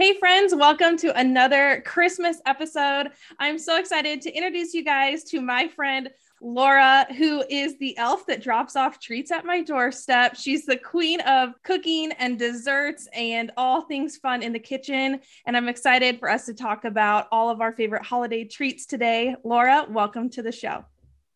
Hey, friends, welcome to another Christmas episode. I'm so excited to introduce you guys to my friend Laura, who is the elf that drops off treats at my doorstep. She's the queen of cooking and desserts and all things fun in the kitchen. And I'm excited for us to talk about all of our favorite holiday treats today. Laura, welcome to the show.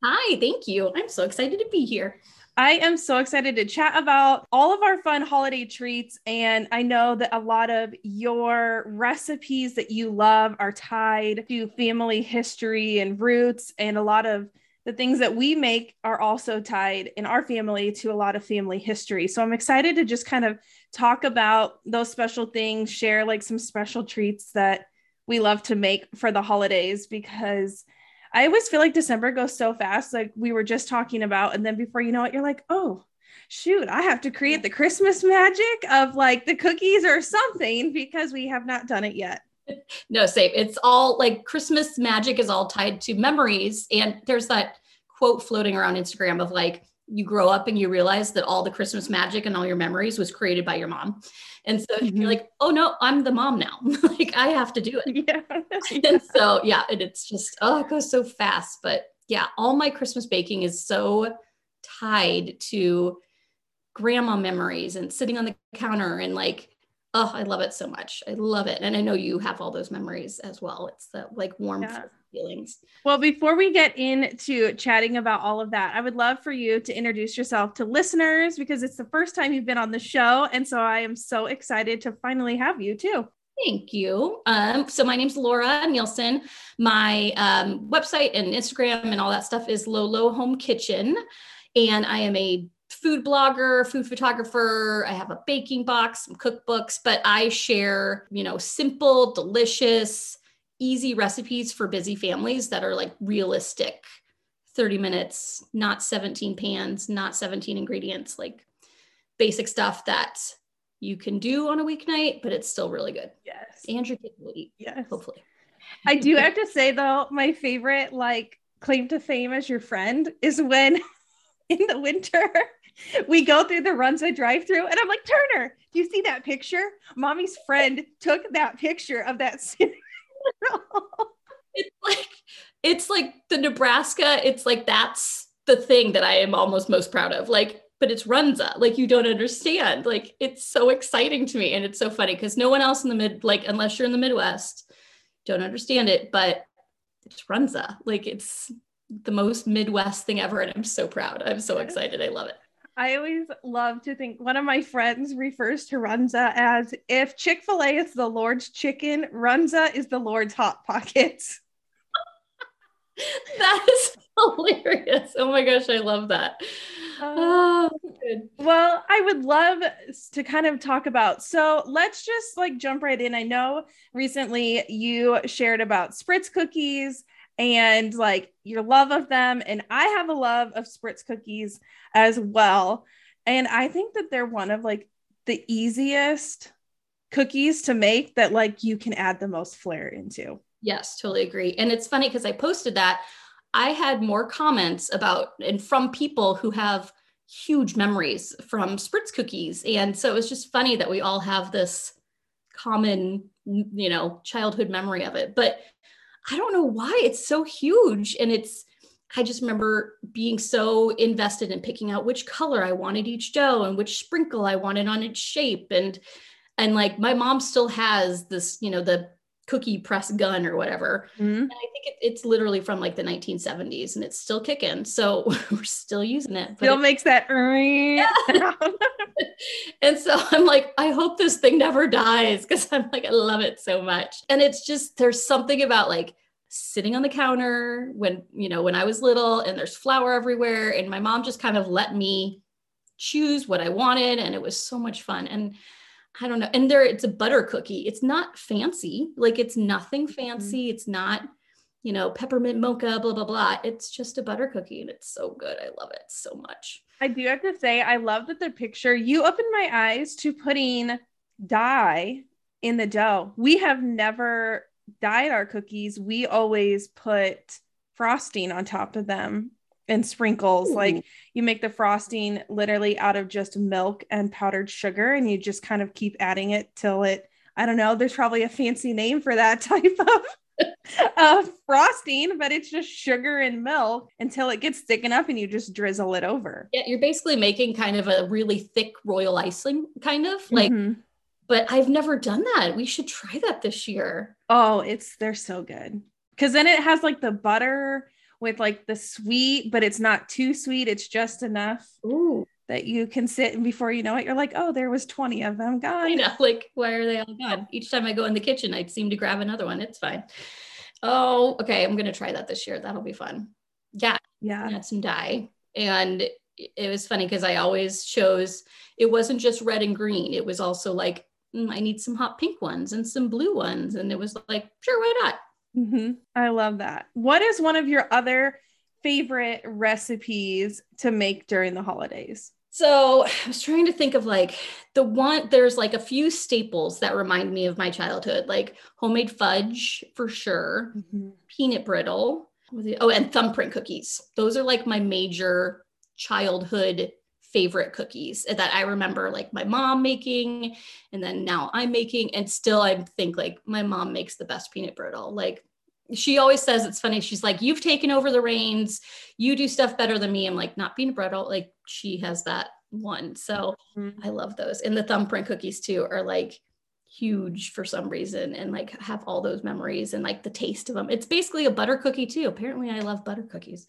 Hi, thank you. I'm so excited to be here. I am so excited to chat about all of our fun holiday treats. And I know that a lot of your recipes that you love are tied to family history and roots. And a lot of the things that we make are also tied in our family to a lot of family history. So I'm excited to just kind of talk about those special things, share like some special treats that we love to make for the holidays because I always feel like December goes so fast, like we were just talking about. And then before you know it, you're like, oh, shoot, I have to create the Christmas magic of like the cookies or something because we have not done it yet. No, same. It's all like Christmas magic is all tied to memories. And there's that quote floating around Instagram of like, you grow up and you realize that all the Christmas magic and all your memories was created by your mom. And so mm-hmm. you're like, oh no, I'm the mom now. like I have to do it. Yeah. and so yeah, and it's just, oh, it goes so fast. But yeah, all my Christmas baking is so tied to grandma memories and sitting on the counter and like, oh, I love it so much. I love it. And I know you have all those memories as well. It's the like warm yeah feelings. Well, before we get into chatting about all of that, I would love for you to introduce yourself to listeners because it's the first time you've been on the show. And so I am so excited to finally have you too. Thank you. Um, so my name's Laura Nielsen. My um, website and Instagram and all that stuff is Lolo Home Kitchen. And I am a food blogger, food photographer. I have a baking box, some cookbooks, but I share, you know, simple, delicious, easy recipes for busy families that are like realistic 30 minutes, not 17 pans, not 17 ingredients, like basic stuff that you can do on a weeknight, but it's still really good. Yes. And your kids will eat. Yes. Hopefully. I do have to say though, my favorite like claim to fame as your friend is when in the winter we go through the Runza drive through and I'm like, Turner, do you see that picture? Mommy's friend took that picture of that it's like it's like the Nebraska. It's like that's the thing that I am almost most proud of. Like, but it's Runza. Like you don't understand. Like it's so exciting to me, and it's so funny because no one else in the mid, like unless you're in the Midwest, don't understand it. But it's Runza. Like it's the most Midwest thing ever, and I'm so proud. I'm so excited. I love it. I always love to think one of my friends refers to Runza as if Chick fil A is the Lord's chicken, Runza is the Lord's hot pockets. that is hilarious. Oh my gosh, I love that. Uh, oh, well, I would love to kind of talk about. So let's just like jump right in. I know recently you shared about Spritz cookies and like your love of them. And I have a love of Spritz cookies as well. And I think that they're one of like the easiest cookies to make that like you can add the most flair into. Yes, totally agree. And it's funny because I posted that I had more comments about and from people who have huge memories from Spritz cookies. And so it was just funny that we all have this common, you know, childhood memory of it. But I don't know why it's so huge. And it's, I just remember being so invested in picking out which color I wanted each dough and which sprinkle I wanted on its shape. And, and like my mom still has this, you know, the cookie press gun or whatever. Mm-hmm. And I think it, it's literally from like the 1970s and it's still kicking. So we're still using it. Still it, makes that. Yeah. and so I'm like, I hope this thing never dies because I'm like, I love it so much. And it's just, there's something about like sitting on the counter when, you know, when I was little and there's flour everywhere. And my mom just kind of let me choose what I wanted. And it was so much fun. And I don't know. And there, it's a butter cookie. It's not fancy. Like it's nothing mm-hmm. fancy. Mm-hmm. It's not, you know, peppermint mocha, blah, blah, blah. It's just a butter cookie and it's so good. I love it so much. I do have to say, I love that the picture, you opened my eyes to putting dye in the dough. We have never dyed our cookies. We always put frosting on top of them and sprinkles. Ooh. Like you make the frosting literally out of just milk and powdered sugar, and you just kind of keep adding it till it I don't know, there's probably a fancy name for that type of uh, frosting, but it's just sugar and milk until it gets thick enough and you just drizzle it over. Yeah, you're basically making kind of a really thick royal icing, kind of like. Mm-hmm. But I've never done that. We should try that this year. Oh, it's they're so good because then it has like the butter with like the sweet, but it's not too sweet. It's just enough. Ooh that you can sit and before you know it, you're like, oh, there was 20 of them gone. I know, like, why are they all gone? Each time I go in the kitchen, I seem to grab another one. It's fine. Oh, okay. I'm gonna try that this year. That'll be fun. Yeah. Yeah. Add some dye. And it was funny because I always chose it wasn't just red and green. It was also like, I need some hot pink ones and some blue ones. And it was like, sure, why not? Mm-hmm. I love that. What is one of your other favorite recipes to make during the holidays? So I was trying to think of like the one, there's like a few staples that remind me of my childhood, like homemade fudge for sure, mm-hmm. peanut brittle. Oh, and thumbprint cookies. Those are like my major childhood favorite cookies that I remember like my mom making and then now I'm making and still I think like my mom makes the best peanut brittle. Like she always says it's funny. She's like, You've taken over the reins. You do stuff better than me. I'm like, Not peanut brittle Like, she has that one. So mm-hmm. I love those. And the thumbprint cookies, too, are like huge for some reason and like have all those memories and like the taste of them. It's basically a butter cookie, too. Apparently, I love butter cookies.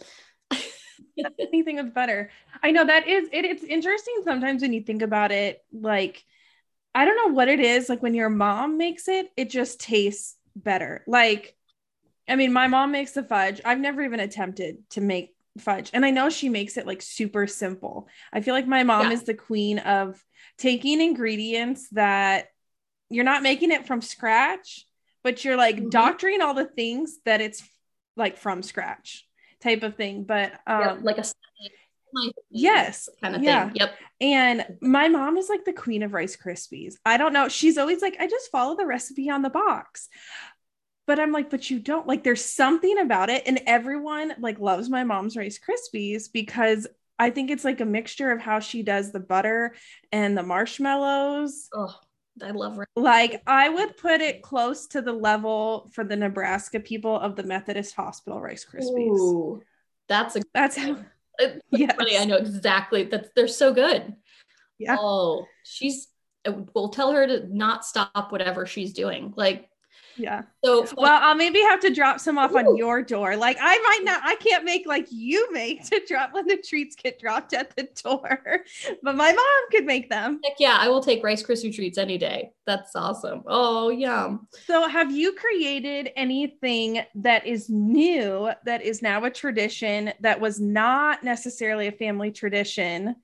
Anything with butter. I know that is it, it's interesting sometimes when you think about it. Like, I don't know what it is. Like, when your mom makes it, it just tastes better. Like, I mean, my mom makes the fudge. I've never even attempted to make fudge. And I know she makes it like super simple. I feel like my mom yeah. is the queen of taking ingredients that you're not making it from scratch, but you're like mm-hmm. doctoring all the things that it's like from scratch type of thing. But um yeah, like a yes kind of yeah. thing. Yep. And my mom is like the queen of Rice Krispies. I don't know. She's always like, I just follow the recipe on the box but I'm like, but you don't like there's something about it. And everyone like loves my mom's Rice Krispies because I think it's like a mixture of how she does the butter and the marshmallows. Oh, I love. Like I would put it close to the level for the Nebraska people of the Methodist Hospital Rice Krispies. Ooh, that's a that's how. Funny, I know exactly that they're so good. Yeah. Oh, she's we'll tell her to not stop whatever she's doing. Like yeah. So well, I'll maybe have to drop some off Ooh. on your door. Like I might not, I can't make like you make to drop when the treats get dropped at the door, but my mom could make them. Heck yeah, I will take Rice Krispie treats any day. That's awesome. Oh, yum. So have you created anything that is new that is now a tradition that was not necessarily a family tradition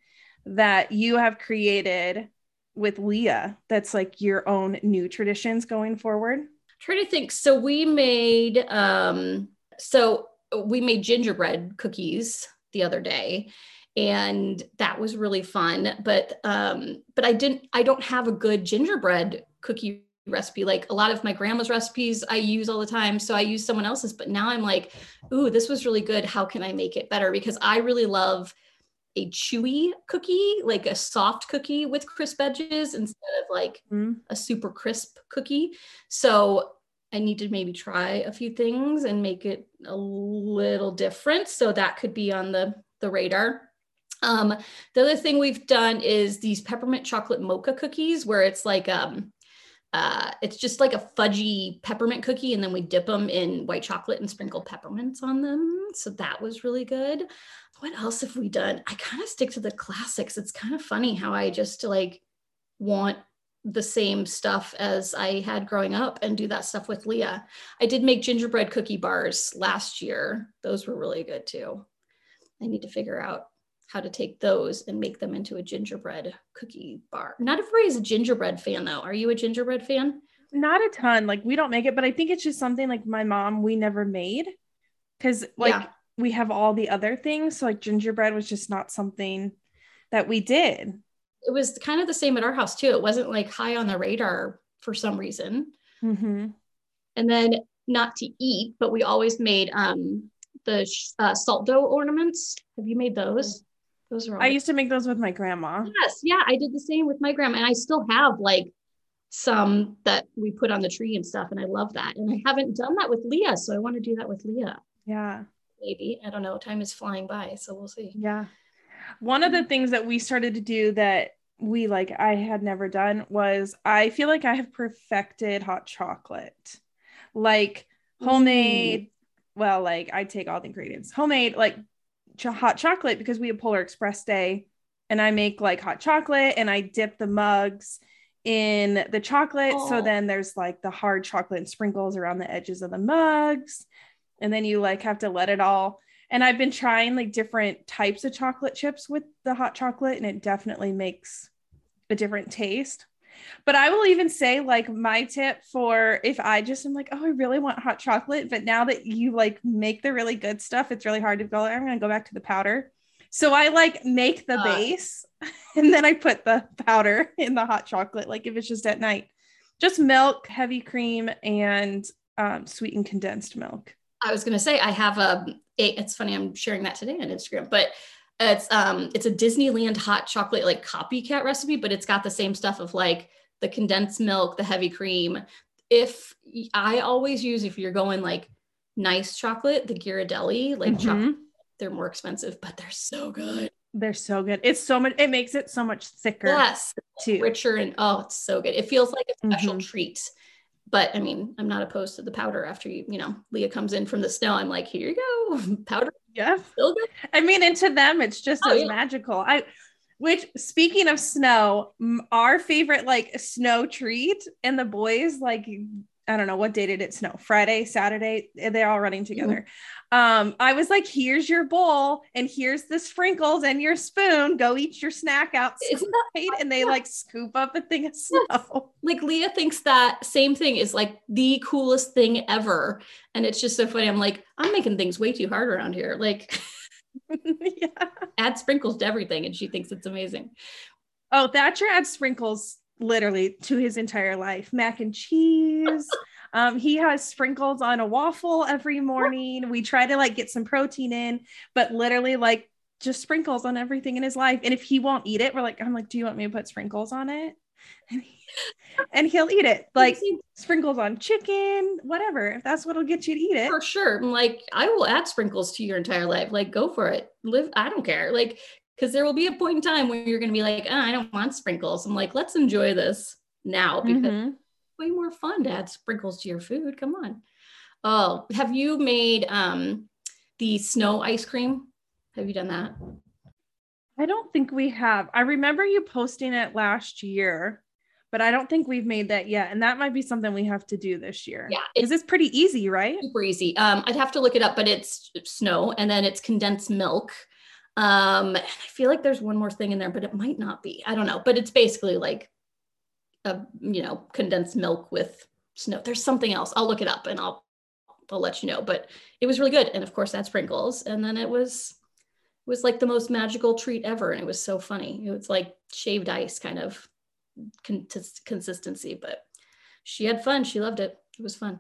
that you have created with Leah that's like your own new traditions going forward? Trying to think. So we made um so we made gingerbread cookies the other day and that was really fun. But um but i didn't i don't have a good gingerbread cookie recipe. Like a lot of my grandma's recipes i use all the time so i use someone else's. But now i'm like ooh this was really good. How can i make it better? Because i really love a chewy cookie, like a soft cookie with crisp edges instead of like mm. a super crisp cookie. So I need to maybe try a few things and make it a little different. So that could be on the, the radar. Um, the other thing we've done is these peppermint chocolate mocha cookies where it's like um, uh, it's just like a fudgy peppermint cookie, and then we dip them in white chocolate and sprinkle peppermints on them. So that was really good what else have we done? I kind of stick to the classics. It's kind of funny how I just like want the same stuff as I had growing up and do that stuff with Leah. I did make gingerbread cookie bars last year. Those were really good too. I need to figure out how to take those and make them into a gingerbread cookie bar. Not everybody's a gingerbread fan though. Are you a gingerbread fan? Not a ton. Like we don't make it, but I think it's just something like my mom we never made because like yeah we have all the other things. So like gingerbread was just not something that we did. It was kind of the same at our house too. It wasn't like high on the radar for some reason. Mm-hmm. And then not to eat, but we always made um, the uh, salt dough ornaments. Have you made those? Those are. I used to make those with my grandma. Yes, yeah, I did the same with my grandma, and I still have like some that we put on the tree and stuff. And I love that. And I haven't done that with Leah. So I want to do that with Leah. Yeah. Maybe. I don't know. Time is flying by. So we'll see. Yeah. One of the things that we started to do that we like I had never done was I feel like I have perfected hot chocolate. Like homemade, well, like I take all the ingredients. Homemade like ch- hot chocolate because we have Polar Express Day and I make like hot chocolate and I dip the mugs in the chocolate. So oh. then there's like the hard chocolate and sprinkles around the edges of the mugs. And then you like have to let it all. And I've been trying like different types of chocolate chips with the hot chocolate, and it definitely makes a different taste. But I will even say, like, my tip for if I just am like, oh, I really want hot chocolate, but now that you like make the really good stuff, it's really hard to go. I'm going to go back to the powder. So I like make the Ah. base and then I put the powder in the hot chocolate, like if it's just at night. Just milk, heavy cream, and um, sweetened condensed milk. I was gonna say I have a, a it's funny I'm sharing that today on Instagram, but it's um it's a Disneyland hot chocolate like copycat recipe, but it's got the same stuff of like the condensed milk, the heavy cream. If I always use if you're going like nice chocolate, the Ghirardelli, like chocolate, Mhm. they're more expensive, but they're so good. They're so good. It's so much, it makes it so much thicker Yes, too. richer and oh, it's so good. It feels like a special Mhm. treat. But I mean, I'm not opposed to the powder after you, you know, Leah comes in from the snow. I'm like, here you go. Powder Yeah. I mean, and to them, it's just Oh, as yeah. magical. I, which speaking of snow, our favorite like snow treat, and the boys like, I don't know what day did it snow? Friday, Saturday. eh, They're all running together. Um, I was like, "Here's your bowl, and here's the sprinkles and your spoon. Go eat your snack outside." That And they like scoop up a thing of snow. like Leah thinks that same thing is like the coolest thing ever. And it's just so funny. I'm like, I'm making things way too hard around here. Like yeah. add sprinkles to everything. And she thinks it's amazing. Oh, Thatcher adds sprinkles literally to his entire life. Mac and cheese. Um, he has sprinkles on a waffle every morning. We try to like get some protein in, but literally like just sprinkles on everything in his life. And if he won't eat it, we're like, I'm like, do you want me to put sprinkles on it? And, he, and he'll eat it. Like sprinkles on chicken, whatever. If that's what'll get you to eat it. for sure. I'm like, I will add sprinkles to your entire life. Like, go for it. Live, I don't care. Like, because there will be a point in time where you're going to be like, oh, I don't want sprinkles. I'm like, let's enjoy this now because Mhm. way more fun to add sprinkles to your food. Come on. Oh, have you made um the snow ice cream? Have you done that? I don't think we have. I remember you posting it last year, but I don't think we've made that yet. And that might be something we have to do this year. Yeah, Because it's pretty easy, right? super easy. Um, I'd have to look it up, but it's snow and then it's condensed milk. Um, I feel like there's one more thing in there, but it might not be. I don't know. But it's basically like a you know condensed milk with snow. There's something else. I'll look it up and I'll I'll let you know. But it was really good, and of course, that sprinkles. And then it was it was like the most magical treat ever, and it was so funny. It was like shaved ice kind of con- consistency, but she had fun. She loved it. It was fun.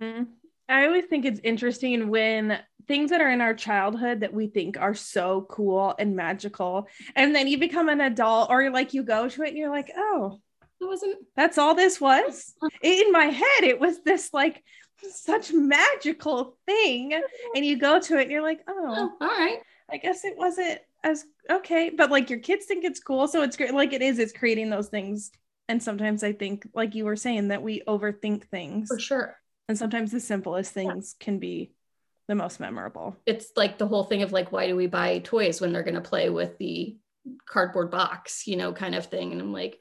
Mhm. I always think it's interesting when things that are in our childhood that we think are so cool and magical, and then you become an adult or like you go to it and you're like, oh, It wasn't that's all this was. In my head, it was this like such magical thing. And you go to it and you're like, oh, oh, all right. I guess it wasn't as okay, but like your kids think it's cool, so it's great. Like it is, it's creating those things. And sometimes I think, like you were saying, that we overthink things, For sure. And sometimes the simplest things can be the most memorable. It's like the whole thing of like, why do we buy toys when they're going to play with the cardboard box, you know, kind of thing. And I'm like,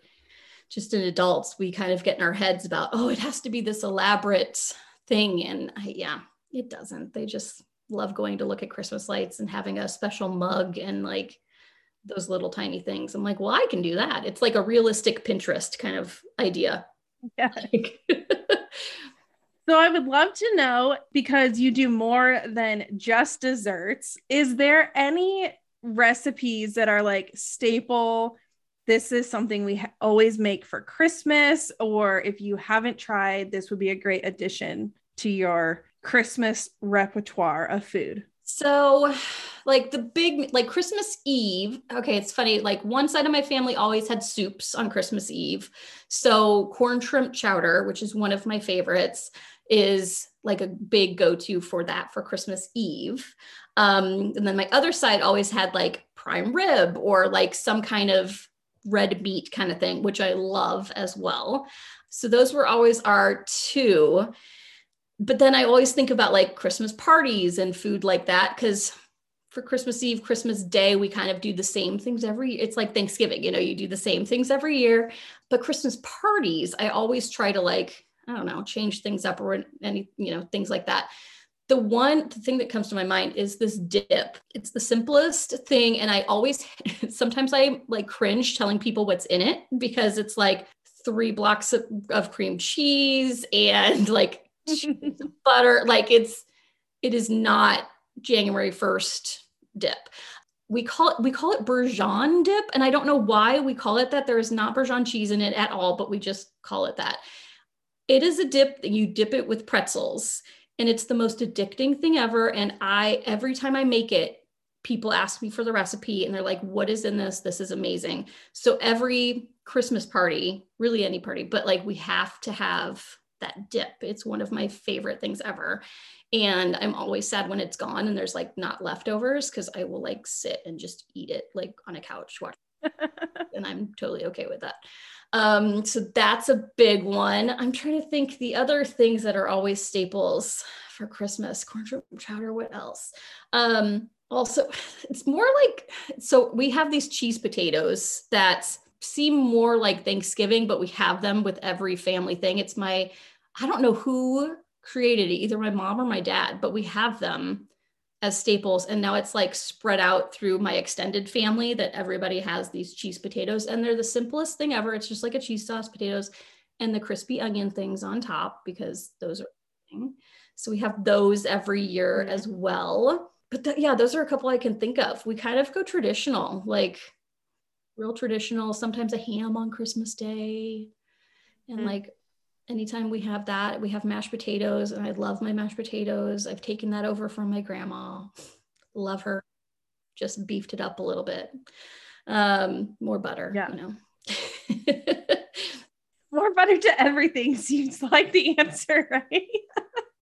just in adults, we kind of get in our heads about, oh, it has to be this elaborate thing. And I, yeah, it doesn't. They just love going to look at Christmas lights and having a special mug and like those little tiny things. I'm like, well, I can do that. It's like a realistic Pinterest kind of idea. Yeah. Like, So I would love to know because you do more than just desserts. Is there any recipes that are like staple? This is something we ha- always make for Christmas, or if you haven't tried, this would be a great addition to your Christmas repertoire of food. So like the big like Christmas Eve. Okay, it's funny. Like one side of my family always had soups on Christmas Eve. So corn shrimp chowder, which is one of my favorites, is like a big go-to for that for Christmas Eve. Um, and then my other side always had like prime rib or like some kind of red meat kind of thing, which I love as well. So those were always our two. But then I always think about like Christmas parties and food like that because for Christmas Eve, Christmas Day, we kind of do the same things every it's like Thanksgiving, you know, you do the same things every year. But Christmas parties, I always try to like, I don't know, change things up or any, you know, things like that the one thing that comes to my mind is this dip. It's the simplest thing. And I always, sometimes I like cringe telling people what's in it because it's like three blocks of, of cream cheese and like butter. Like it's, it is not January 1st dip. We call it, we call it Bourguignon dip. And I don't know why we call it that. There is not Bourguignon cheese in it at all, but we just call it that. It is a dip that you dip it with pretzels and it's the most addicting thing ever. And i every time i make it people ask me for the recipe and they're like what is in this? This is amazing. So every christmas party really any party but like we have to have that dip. It's one of my favorite things ever. And i'm always sad when it's gone and there's like not leftovers because i will like sit and just eat it like on a couch watch and i'm totally okay with that um, so that's a big one. I'm trying to think the other things that are always staples for Christmas. Corn chowder. What else? Um, also, it's more like so we have these cheese potatoes that seem more like Thanksgiving, but we have them with every family thing. It's my I don't know who created it, either my mom or my dad, but we have them as staples. And now it's like spread out through my extended family that everybody has these cheese potatoes. And they're the simplest thing ever. It's just like a cheese sauce potatoes and the crispy onion things on top because those are. So we have those every year as well. But th- yeah, those are a couple I can think of. We kind of go traditional, like real traditional, sometimes a ham on Christmas Day. And mm-hmm. like anytime we have that, we have mashed potatoes, and I love my mashed potatoes. I've taken that over from my grandma. Love her. Just beefed it up a little bit. Um, more butter, yeah. you know. more butter to everything seems like the answer, right?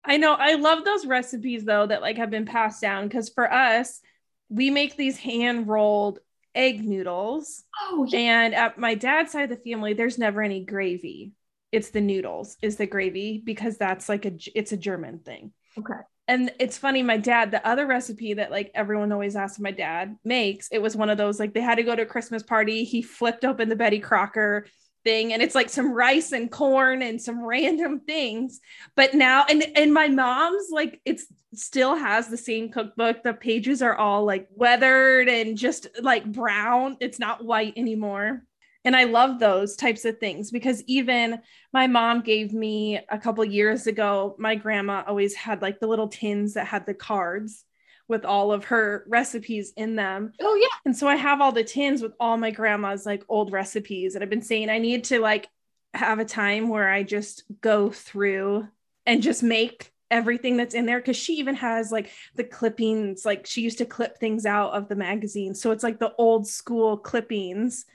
I know. I love those recipes though that like have been passed down because for us, we make these hand rolled egg noodles. Oh, yeah. and at my dad's side of the family, there's never any gravy it's the noodles is the gravy because that's like a it's a German thing. Okay. And it's funny, my dad, the other recipe that like everyone always asks my dad makes, it was one of those like they had to go to a Christmas party. He flipped open the Betty Crocker thing and it's like some rice and corn and some random things but now and and my mom's like it's still has the same cookbook the pages are all like weathered and just like brown it's not white anymore and i love those types of things because even my mom gave me a couple years ago my grandma always had like the little tins that had the cards with all of her recipes in them. Oh yeah. And so i have all the tins with all my grandma's like old recipes. And i've been saying i need to like have a time where i just go through and just make everything that's in there. Because she even has like the clippings like she used to clip things out of the magazine. So it's like the old school clippings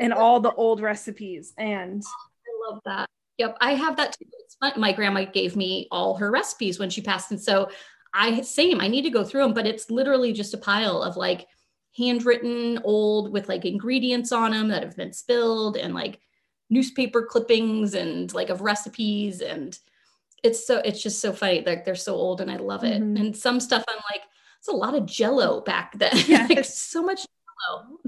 and all the old recipes. And I love that. Yep, I have that too. My grandma gave me all her recipes when she passed, and so I same. I need to go through them, but it's literally just a pile of like handwritten old with like ingredients on them that have been spilled and like newspaper clippings and like of recipes and it's so it's just so funny like they're so old and i love it mm-hmm. and some stuff i'm like it's a lot of jello back then yeah like so much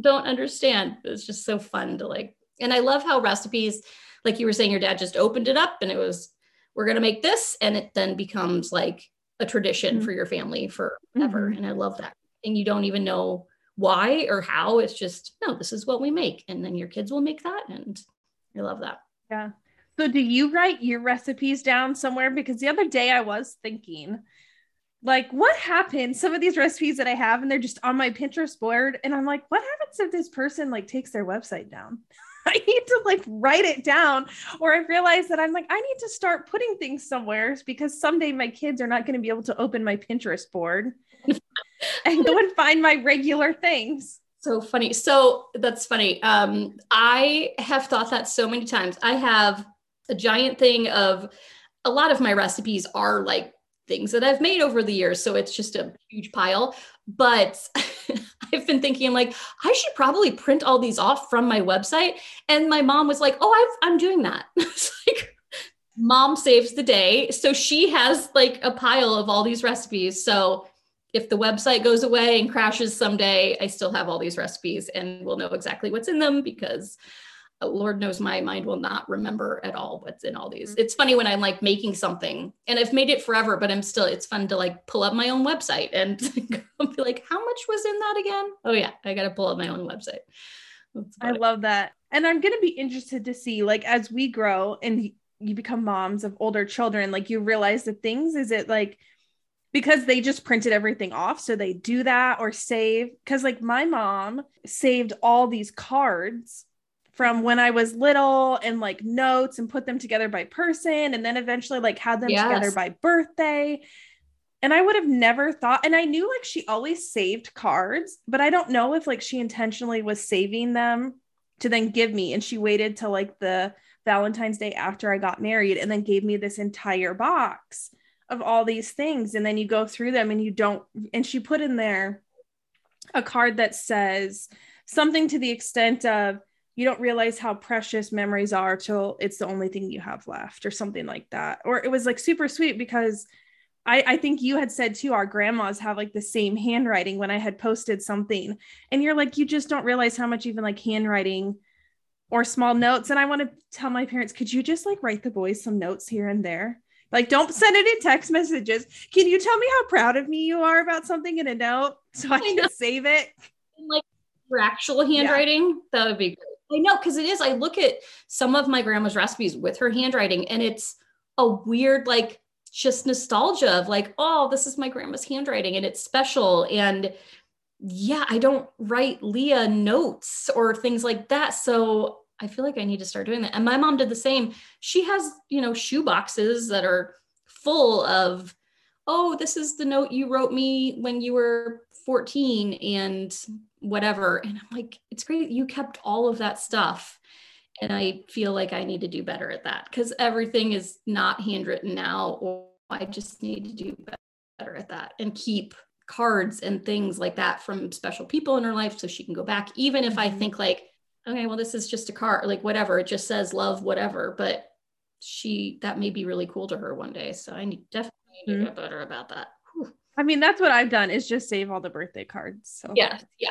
don't understand. It's just so fun to like, and I love how recipes, like you were saying, your dad just opened it up and it was, we're going to make this. And it then becomes like a tradition mm-hmm. for your family forever. Mm-hmm. And I love that. And you don't even know why or how. It's just, no, this is what we make. And then your kids will make that. And I love that. Yeah. So do you write your recipes down somewhere? Because the other day I was thinking, like what happened some of these recipes that i have and they're just on my pinterest board and i'm like what happens if this person like takes their website down i need to like write it down or i realize that i'm like i need to start putting things somewhere because someday my kids are not going to be able to open my pinterest board and go and find my regular things. So funny. So that's funny. Um, I have thought that so many times. I have a giant thing of a lot of my recipes are like things that I've made over the years. So it's just a huge pile. But I've been thinking, like, I should probably print all these off from my website. And my mom was like, Oh, I've, I'm doing that. it's like, mom saves the day. So she has like a pile of all these recipes. So if the website goes away and crashes someday, I still have all these recipes and we'll know exactly what's in them because Lord knows my mind will not remember at all what's in all these. Mm-hmm. It's funny when I'm like making something and I've made it forever, but I'm still, it's fun to like pull up my own website and be like, how much was in that again? Oh, yeah, I got to pull up my own website. I love that. And I'm going to be interested to see, like, as we grow and you become moms of older children, like, you realize the things, is it like, because they just printed everything off. So they do that or save. Because, like, my mom saved all these cards from when I was little and like notes and put them together by person and then eventually like had them yes. together by birthday. And I would have never thought, and I knew like she always saved cards, but I don't know if like she intentionally was saving them to then give me. And she waited till like the Valentine's Day after I got married and then gave me this entire box of all these things. And then you go through them and you don't, and she put in there a card that says something to the extent of, you don't realize how precious memories are till it's the only thing you have left or something like that. Or it was like super sweet because I, I think you had said too, our grandmas have like the same handwriting when I had posted something. And you're like, you just don't realize how much even like handwriting or small notes. And I want to tell my parents, could you just like write the boys some notes here and there? Like, don't send it in text messages. Can you tell me how proud of me you are about something in a note so I can save it? Like your actual handwriting, yeah. that would be great. I know because it is. I look at some of my grandma's recipes with her handwriting, and it's a weird, like, just nostalgia of like, oh, this is my grandma's handwriting, and it's special. And yeah, I don't write Leah notes or things like that. So I feel like I need to start doing that. And my mom did the same. She has, you know, shoe boxes that are full of, oh, this is the note you wrote me when you were 14 and whatever. And I'm like, it's great you kept all of that stuff. And I feel like I need to do better at that because everything is not handwritten now, or I just need to do better at that and keep cards and things like that from special people in her life so she can go back, even if I mm-hmm. think like, okay, well, this is just a card, like whatever, it just says love, whatever. But she, that may be really cool to her one day. So I need, definitely need mm-hmm. to get better about that. I mean, that's what I've done is just save all the birthday cards. So yeah, yeah.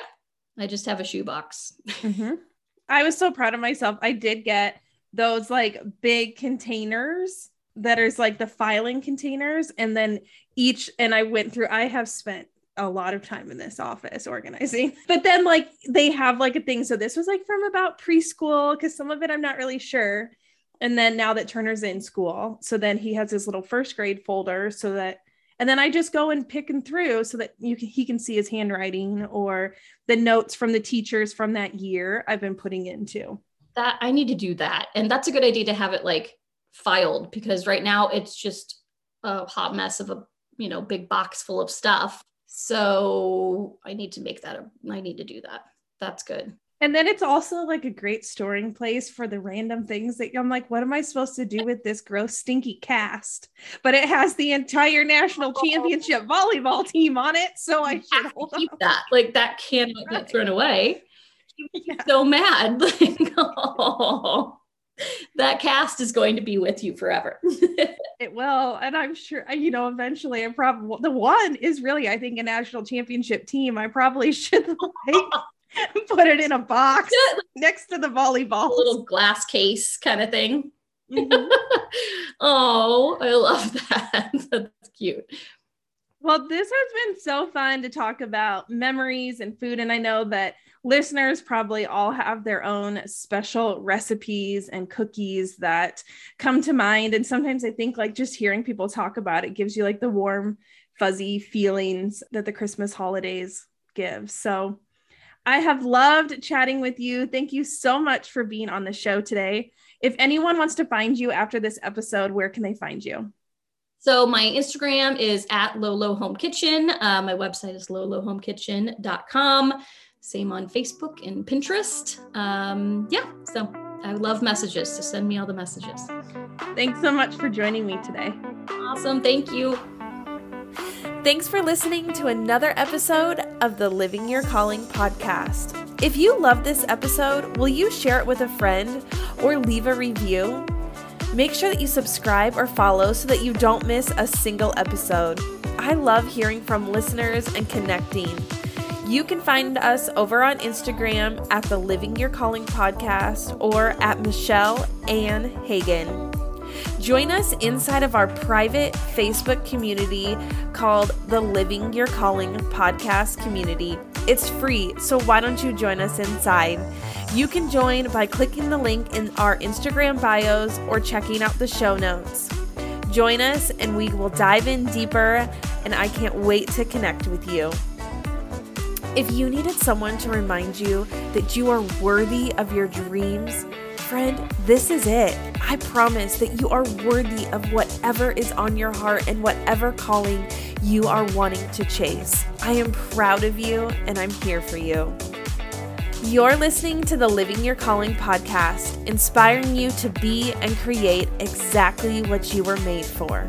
I just have a shoebox. mm-hmm. I was so proud of myself. I did get those like big containers that is like the filing containers, and then each, and I went through, I have spent a lot of time in this office organizing. But then like they have like a thing. So this was like from about preschool because some of it I'm not really sure. And then now that Turner's in school, so then he has his little first grade folder so that and then I just go and pick him through so that you can, he can see his handwriting or the notes from the teachers from that year I've been putting into. That I need to do that. And that's a good idea to have it like filed because right now it's just a hot mess of a, you know, big box full of stuff. So I need to make that a, I need to do that. That's good. And then it's also like a great storing place for the random things that I'm like, what am I supposed to do with this gross, stinky cast? But it has the entire national oh. championship volleyball team on it. So I should hold keep on. that. Like that cannot right. get thrown away. Yeah. So mad. Like, oh, that cast is going to be with you forever. it will. And I'm sure, uh, you know, eventually I probably, the one is really, I think, a national championship team. I probably should like put it in a box next to the volleyball. A little glass case kind of thing. Mm-hmm. oh, I love that. That's cute. Well, this has been so fun to talk about memories and food. And I know that listeners probably all have their own special recipes and cookies that come to mind. And sometimes I think like just hearing people talk about it gives you like the warm, fuzzy feelings that the Christmas holidays give. So I have loved chatting with you. Thank you so much for being on the show today. If anyone wants to find you after this episode, where can they find you? So my Instagram is at Lolo Home Kitchen. Uh, my website is lolohomekitchen.com. Same on Facebook and Pinterest. Um, yeah, so I love messages. So send me all the messages. Thanks so much for joining me today. Awesome. Thank you. Thanks for listening to another episode of the Living Your Calling podcast. If you love this episode, will you share it with a friend or leave a review? Make sure that you subscribe or follow so that you don't miss a single episode. I love hearing from listeners and connecting. You can find us over on Instagram at the Living Your Calling podcast or at Michelle Ann Hagen. Join us inside of our private Facebook community called the Living Your Calling podcast community. It's free, so why don't you join us inside? You can join by clicking the link in our Instagram bios or checking out the show notes. Join us and we will dive in deeper, and I can't wait to connect with you. If you needed someone to remind you that you are worthy of your dreams, friend, this is it. I promise that you are worthy of whatever is on your heart and whatever calling you are wanting to chase. I am proud of you and I'm here for you. You're listening to the Living Your Calling podcast, inspiring you to be and create exactly what you were made for.